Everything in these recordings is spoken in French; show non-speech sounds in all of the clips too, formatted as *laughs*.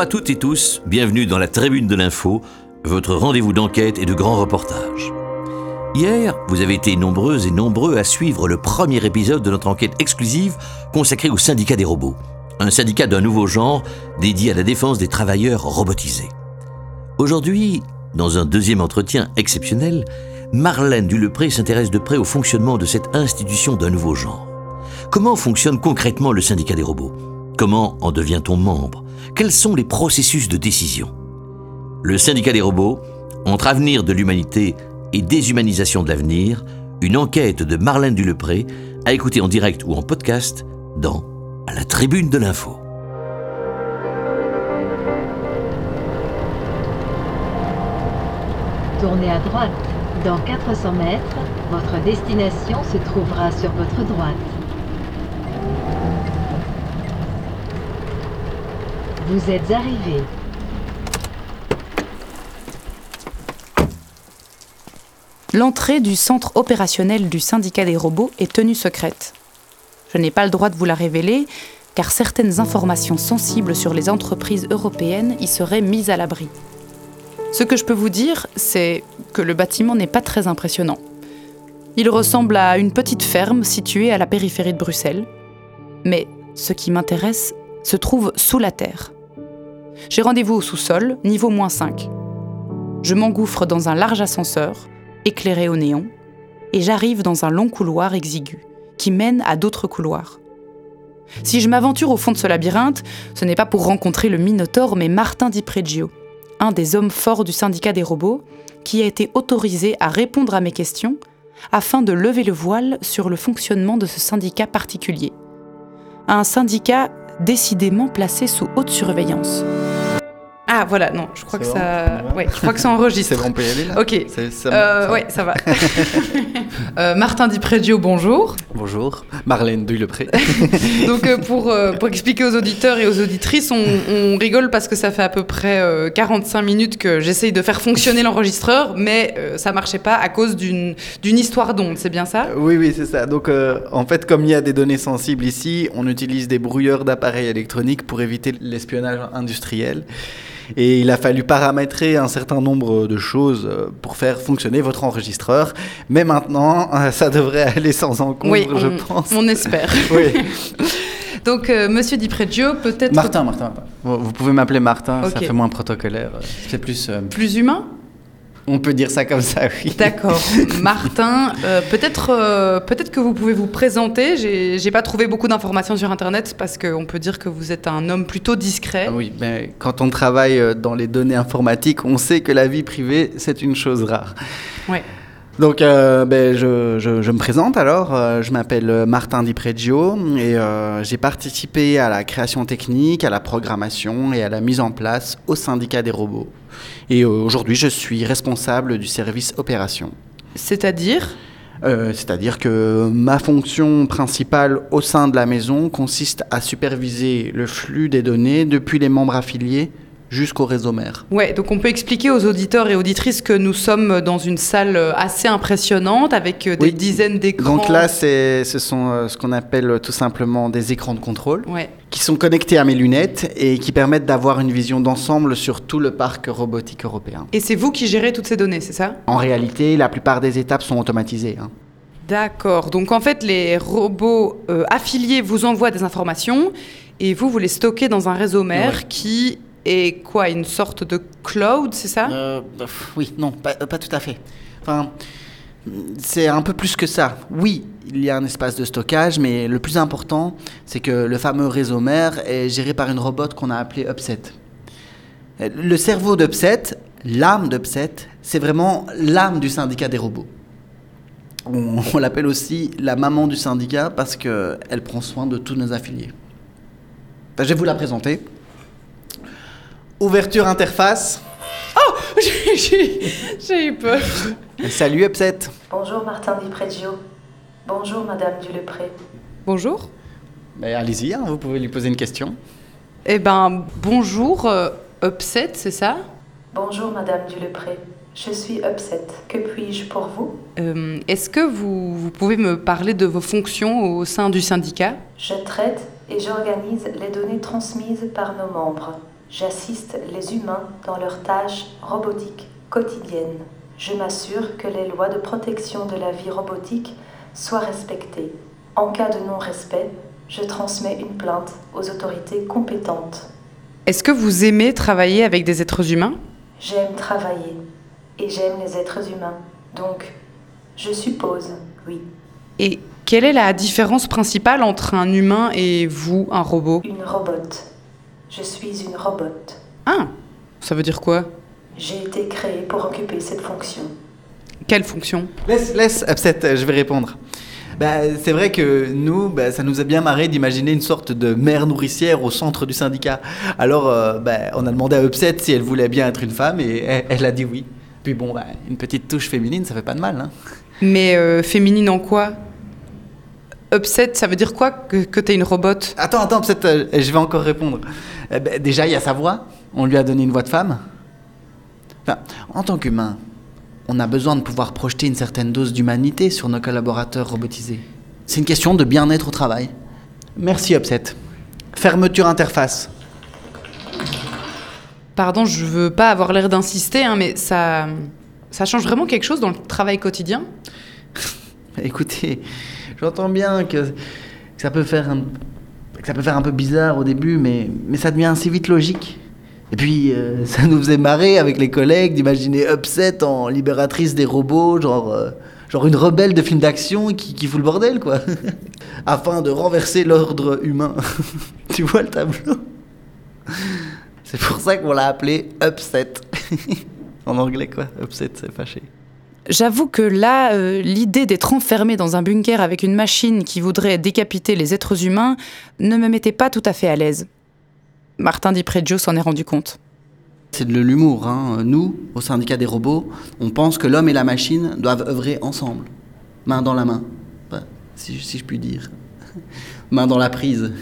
Bonjour à toutes et tous, bienvenue dans la Tribune de l'Info, votre rendez-vous d'enquête et de grands reportages. Hier, vous avez été nombreuses et nombreux à suivre le premier épisode de notre enquête exclusive consacrée au syndicat des robots, un syndicat d'un nouveau genre dédié à la défense des travailleurs robotisés. Aujourd'hui, dans un deuxième entretien exceptionnel, Marlène Dulepré s'intéresse de près au fonctionnement de cette institution d'un nouveau genre. Comment fonctionne concrètement le syndicat des robots? Comment en devient-on membre? Quels sont les processus de décision? Le syndicat des robots, entre avenir de l'humanité et déshumanisation de l'avenir, une enquête de Marlène Dulepré à écouter en direct ou en podcast dans la tribune de l'info. Tournez à droite. Dans 400 mètres, votre destination se trouvera sur votre droite. Vous êtes arrivé. L'entrée du centre opérationnel du syndicat des robots est tenue secrète. Je n'ai pas le droit de vous la révéler, car certaines informations sensibles sur les entreprises européennes y seraient mises à l'abri. Ce que je peux vous dire, c'est que le bâtiment n'est pas très impressionnant. Il ressemble à une petite ferme située à la périphérie de Bruxelles. Mais ce qui m'intéresse se trouve sous la terre. J'ai rendez-vous au sous-sol, niveau moins 5. Je m'engouffre dans un large ascenseur, éclairé au néon, et j'arrive dans un long couloir exigu, qui mène à d'autres couloirs. Si je m'aventure au fond de ce labyrinthe, ce n'est pas pour rencontrer le Minotaure, mais Martin Di Pregio, un des hommes forts du syndicat des robots, qui a été autorisé à répondre à mes questions afin de lever le voile sur le fonctionnement de ce syndicat particulier. Un syndicat décidément placé sous haute surveillance. Ah voilà, non, je crois que ça, ouais, je crois que ça enregistre. C'est bon, on peut y aller là Ok. Ça- Euh, ça- ouais, ça va. *laughs* *laughs* Euh, Martin Di Pregio, bonjour. Bonjour, Marlène Dulepré. *laughs* Donc euh, pour, euh, pour expliquer aux auditeurs et aux auditrices, on, on rigole parce que ça fait à peu près euh, 45 minutes que j'essaye de faire fonctionner l'enregistreur, mais euh, ça marchait pas à cause d'une d'une histoire d'onde, c'est bien ça? Oui, oui, c'est ça. Donc, euh, en fait, comme il y a des données sensibles ici, on utilise des brouilleurs d'appareils électroniques pour éviter l'espionnage industriel. Et il a fallu paramétrer un certain nombre de choses euh, pour faire fonctionner votre enregistreur. Mais maintenant, euh, ça devrait aller sans encombre, Oui, je pense. on espère. *laughs* Oui. *laughs* Donc euh, Monsieur Di Pregio, peut-être Martin, Martin. Vous pouvez m'appeler Martin, Ok. ça fait moins protocolaire. C'est plus. euh, plus humain on peut dire ça comme ça, oui. D'accord. *laughs* Martin, euh, peut-être euh, peut-être que vous pouvez vous présenter. J'ai j'ai pas trouvé beaucoup d'informations sur Internet parce qu'on peut dire que vous êtes un homme plutôt discret. Ah Oui, mais quand on travaille euh, dans les données informatiques, on sait que la vie privée, c'est une chose rare. Ouais. Donc, euh, ben, je, je- je me présente alors. Je m'appelle Martin Di Pregio et euh, j'ai participé à la création technique, à la programmation et à la mise en place au syndicat des robots. Et euh, aujourd'hui, je suis responsable du service opération. C'est-à-dire? Euh, C'est-à-dire que ma fonction principale au sein de la maison consiste à superviser le flux des données depuis les membres affiliés jusqu'au réseau mère. Ouais, donc on peut expliquer aux auditeurs et auditrices que nous sommes dans une salle euh, assez impressionnante avec euh, des Oui. dizaines d'écrans. Donc là, ce sont euh, ce qu'on appelle tout simplement des écrans de contrôle Ouais. qui sont connectés à mes lunettes et qui permettent d'avoir une vision d'ensemble sur tout le parc robotique européen. Et c'est vous qui gérez toutes ces données, c'est ça? En réalité, la plupart des étapes sont automatisées. hein. D'accord. Donc en fait, les robots euh, affiliés vous envoient des informations et vous, vous les stockez dans un réseau mère Ouais. qui est quoi Une sorte de cloud, c'est ça? Euh, oui, non, pas, pas tout à fait. Enfin, c'est un peu plus que ça. Oui, il y a un espace de stockage, mais le plus important, c'est que le fameux réseau mère est géré par une robot qu'on a appelée Upset. Euh, Le cerveau d'Upset, l'âme d'Upset, c'est vraiment l'âme du syndicat des robots. On, l'appelle aussi la maman du syndicat parce qu'elle prend soin de tous nos affiliés. Enfin, je vais vous la présenter. Ouverture interface. *laughs* J'ai- J'ai eu peur. Salut Upset. Bonjour Martin Di Pregio. Bonjour Madame Dulepré. Bonjour. Mais allez-y, hein, vous pouvez lui poser une question. Eh ben, bonjour, euh, Upset, c'est ça? Bonjour Madame Dulepré. Je suis Upset. Que puis-je pour vous? Euh, Est-ce que vous, vous pouvez me parler de vos fonctions au sein du syndicat? Je traite et j'organise les données transmises par nos membres. J'assiste les humains dans leurs tâches robotiques quotidiennes. Je m'assure que les lois de protection de la vie robotique soient respectées. En cas de non-respect, je transmets une plainte aux autorités compétentes. Est-ce que vous aimez travailler avec des êtres humains? J'aime travailler et j'aime les êtres humains. Donc, je suppose, oui. Et quelle est la différence principale entre un humain et vous, un robot? Une robote. Je suis une robote. Ah, ça veut dire quoi J'ai été créée pour occuper cette fonction. Quelle fonction Laisse, laisse, Upset, je vais répondre. Bah, c'est vrai que nous, bah, ça nous a bien marré d'imaginer une sorte de mère nourricière au centre du syndicat. Alors, euh, bah, on a demandé à Upset si elle voulait bien être une femme et elle, elle a dit oui. Puis bon, bah, une petite touche féminine, ça fait pas de mal. Hein. Mais euh, féminine en quoi Upset, ça veut dire quoi que, que t'es une robote Attends, attends, Upset, euh, je vais encore répondre. Eh ben, déjà, il y a sa voix. On lui a donné une voix de femme. Enfin, en tant qu'humain, on a besoin de pouvoir projeter une certaine dose d'humanité sur nos collaborateurs robotisés. C'est une question de bien-être au travail. Merci, Upset. Fermeture interface. Pardon, je veux pas avoir l'air d'insister, hein, mais ça, ça change vraiment quelque chose dans le travail quotidien? *laughs* Écoutez, j'entends bien que, ça peut faire un, ça peut faire un peu bizarre au début, mais, mais ça devient assez vite logique. Et puis, euh, *laughs* ça nous faisait marrer avec les collègues d'imaginer Upset en libératrice des robots, genre, euh, genre une rebelle de film d'action qui, qui fout le bordel, quoi. *laughs* Afin de renverser l'ordre humain. *laughs* tu vois le tableau? C'est pour ça qu'on l'a appelé Upset. en anglais, quoi. Upset, c'est fâché. J'avoue que là, euh, l'idée d'être enfermé dans un bunker avec une machine qui voudrait décapiter les êtres humains ne me mettait pas tout à fait à l'aise. Martin Di s'en est rendu compte. C'est de l'humour. Hein. Nous, au syndicat des robots, on pense que l'homme et la machine doivent œuvrer ensemble, main dans la main, si, je puis dire. *laughs* Main dans la prise.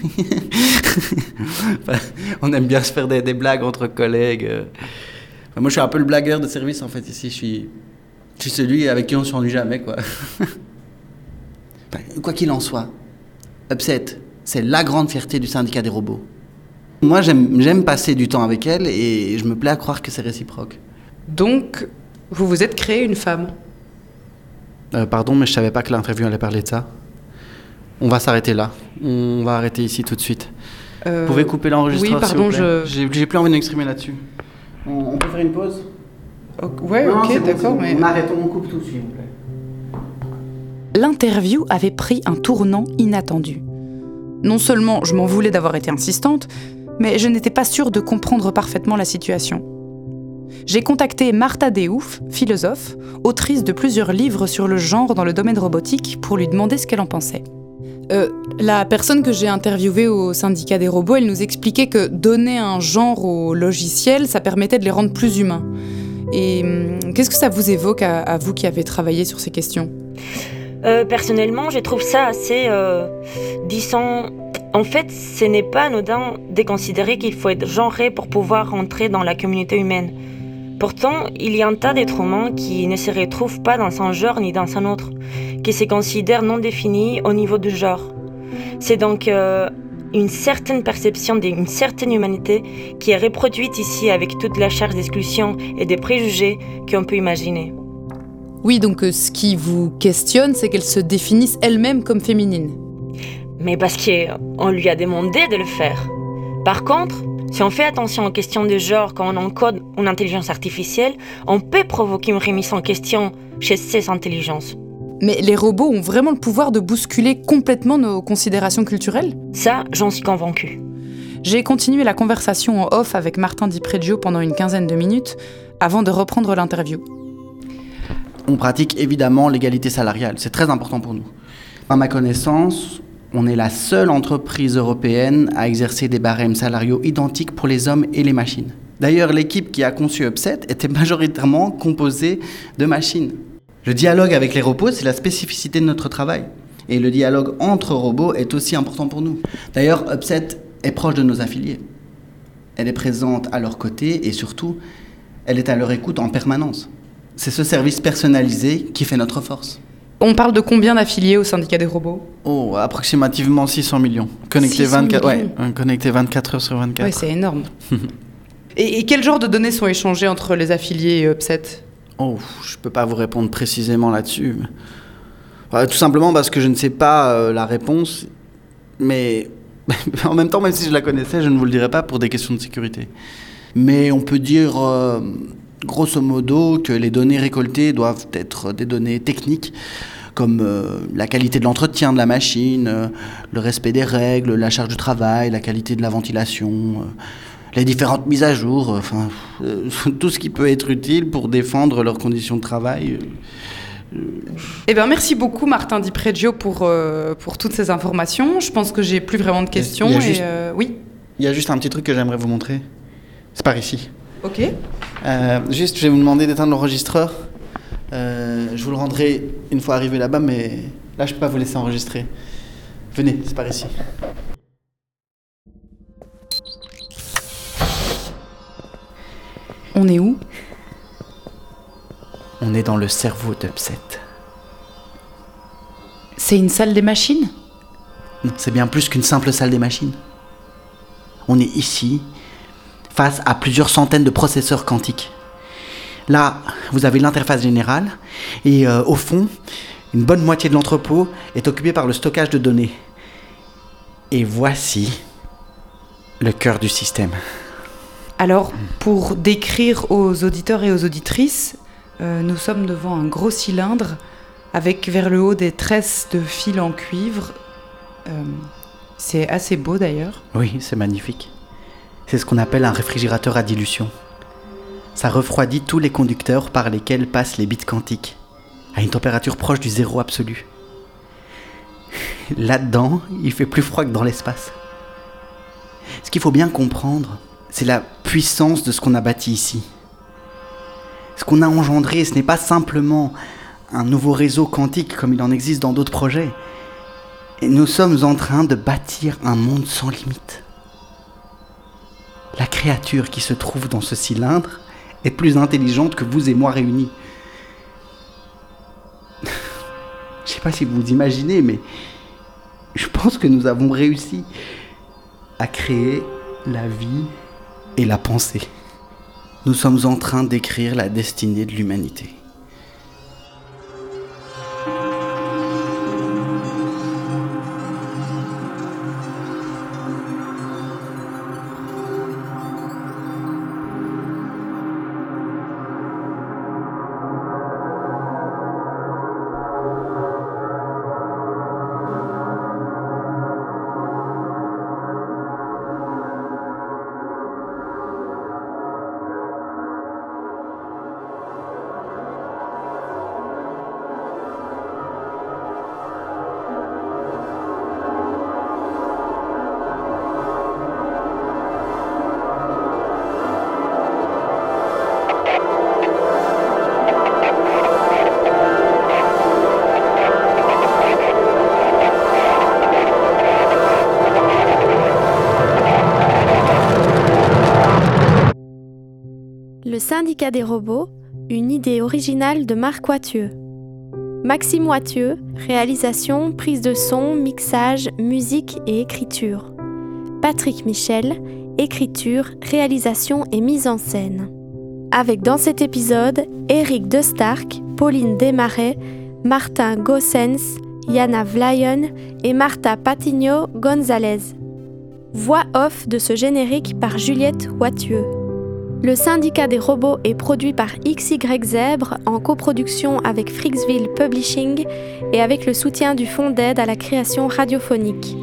*laughs* On aime bien se faire des, blagues entre collègues. moi, je suis un peu le blagueur de service, en fait, ici. Je suis celui avec qui on ne s'ennuie jamais, quoi. *laughs* Quoi qu'il en soit, Upset, c'est la grande fierté du syndicat des robots. Moi, j'aime passer du temps avec elle et je me plais à croire que c'est réciproque. Donc, vous vous êtes créé une femme. Euh, pardon, mais je savais pas que l'interview allait parler de ça. On va s'arrêter là. On va arrêter ici tout de suite. Euh, Vous pouvez couper l'enregistreur, oui, pardon, je- J'ai j'ai plus envie de m'exprimer là-dessus. On, on peut faire une pause? Ouais, Non, ok, d'accord, bon. mais. On arrête, on coupe tout, s'il vous plaît. L'interview avait pris un tournant inattendu. Non seulement je m'en voulais d'avoir été insistante, mais je n'étais pas sûre de comprendre parfaitement la situation. J'ai contacté Martha Deouf, philosophe, autrice de plusieurs livres sur le genre dans le domaine robotique, pour lui demander ce qu'elle en pensait. Euh, la personne que j'ai interviewée au syndicat des robots, elle nous expliquait que donner un genre aux logiciels, ça permettait de les rendre plus humains. Et hum, qu'est-ce que ça vous évoque à, vous qui avez travaillé sur ces questions? Euh, personnellement, je trouve ça assez, euh, disons, en fait, ce n'est pas anodin de considérer qu'il faut être genré pour pouvoir rentrer dans la communauté humaine. Pourtant, il y a un tas d'êtres humains qui ne se retrouvent pas dans un genre ni dans un autre, qui se considèrent non définis au niveau du genre. C'est donc euh, une certaine perception d'une certaine humanité qui est reproduite ici avec toute la charge d'exclusion et des préjugés qu'on peut imaginer. Oui, donc euh, ce qui vous questionne, c'est qu'elle se définisse elle-même comme féminine. mais parce qu'on lui a demandé de le faire. Par contre, si on fait attention aux questions de genre quand on encode une intelligence artificielle, on peut provoquer une remise en question chez ces intelligences. Mais les robots ont vraiment le pouvoir de bousculer complètement nos considérations culturelles Ça, j'en suis convaincue. J'ai continué la conversation en off avec Martin Di Preggio pendant une quinzaine de minutes avant de reprendre l'interview. On pratique évidemment l'égalité salariale. C'est très important pour nous. À ma connaissance, on est la seule entreprise européenne à exercer des barèmes salariaux identiques pour les hommes et les machines. D'ailleurs, l'équipe qui a conçu Upset était majoritairement composée de machines. Le dialogue avec les robots, c'est la spécificité de notre travail. Et le dialogue entre robots est aussi important pour nous. D'ailleurs, Upset est proche de nos affiliés. Elle est présente à leur côté et surtout, elle est à leur écoute en permanence. C'est ce service personnalisé qui fait notre force. On parle de combien d'affiliés au syndicat des robots? Oh, approximativement 600 millions. Connectés 600 24, ouais, millions. euh, connectés 24 heures sur 24. Oui, c'est énorme. *laughs* Et, et quel genre de données sont échangées entre les affiliés et Upset? Oh, je peux pas vous répondre précisément là-dessus. Tout simplement parce que je ne sais pas euh, la réponse, mais *laughs* en même temps, même si je la connaissais, je ne vous le dirais pas pour des questions de sécurité. Mais on peut dire, euh, grosso modo, que les données récoltées doivent être des données techniques, comme euh, la qualité de l'entretien de la machine, le respect des règles, la charge du travail, la qualité de la ventilation, les différentes mises à jour, euh, enfin, euh, *laughs* tout ce qui peut être utile pour défendre leurs conditions de travail. euh, Eh bien, merci beaucoup, Martin Di Pregio, pour, euh, pour toutes ces informations. Je pense que j'ai plus vraiment de questions. Il y a et, juste- euh, oui, Il y a juste un petit truc que j'aimerais vous montrer. C'est par ici. ok. Euh, juste, je vais vous demander d'éteindre l'enregistreur. Euh, je vous le rendrai une fois arrivé là-bas, mais là, je peux pas vous laisser enregistrer. Venez, c'est par ici. On est où? On est dans le cerveau d'Upset. C'est une salle des machines? Non, c'est bien plus qu'une simple salle des machines. On est ici, face à plusieurs centaines de processeurs quantiques. Là, vous avez l'interface générale, et euh, au fond, une bonne moitié de l'entrepôt est occupée par le stockage de données. Et voici le cœur du système. Alors, pour décrire aux auditeurs et aux auditrices, euh, nous sommes devant un gros cylindre avec vers le haut des tresses de fil en cuivre. Euh, c'est assez beau d'ailleurs. Oui, c'est magnifique. C'est ce qu'on appelle un réfrigérateur à dilution. Ça refroidit tous les conducteurs par lesquels passent les bits quantiques, à une température proche du zéro absolu. Là-dedans, il fait plus froid que dans l'espace. Ce qu'il faut bien comprendre, c'est la puissance de ce qu'on a bâti ici. Ce qu'on a engendré, ce n'est pas simplement un nouveau réseau quantique comme il en existe dans d'autres projets. Et nous sommes en train de bâtir un monde sans limite. La créature qui se trouve dans ce cylindre est plus intelligente que vous et moi réunis. *laughs* Je sais pas si vous vous imaginez, mais je pense que nous avons réussi à créer la vie et la pensée. Nous sommes en train d'écrire la destinée de l'humanité. Syndicat des robots, une idée originale de Marc Wathieu. Maxime Wathieu, réalisation, prise de son, mixage, musique et écriture. Patrick Michel, écriture, réalisation et mise en scène. Avec dans cet épisode Eric De Stark, Pauline Desmarais, Martin Gossens, Yana Vlayen et Marta Patigno Gonzalez. Voix off de ce générique par Juliette Wathieu. Le syndicat des robots est produit par XY Zèbre en coproduction avec Frixville Publishing et avec le soutien du Fonds d'aide à la création radiophonique.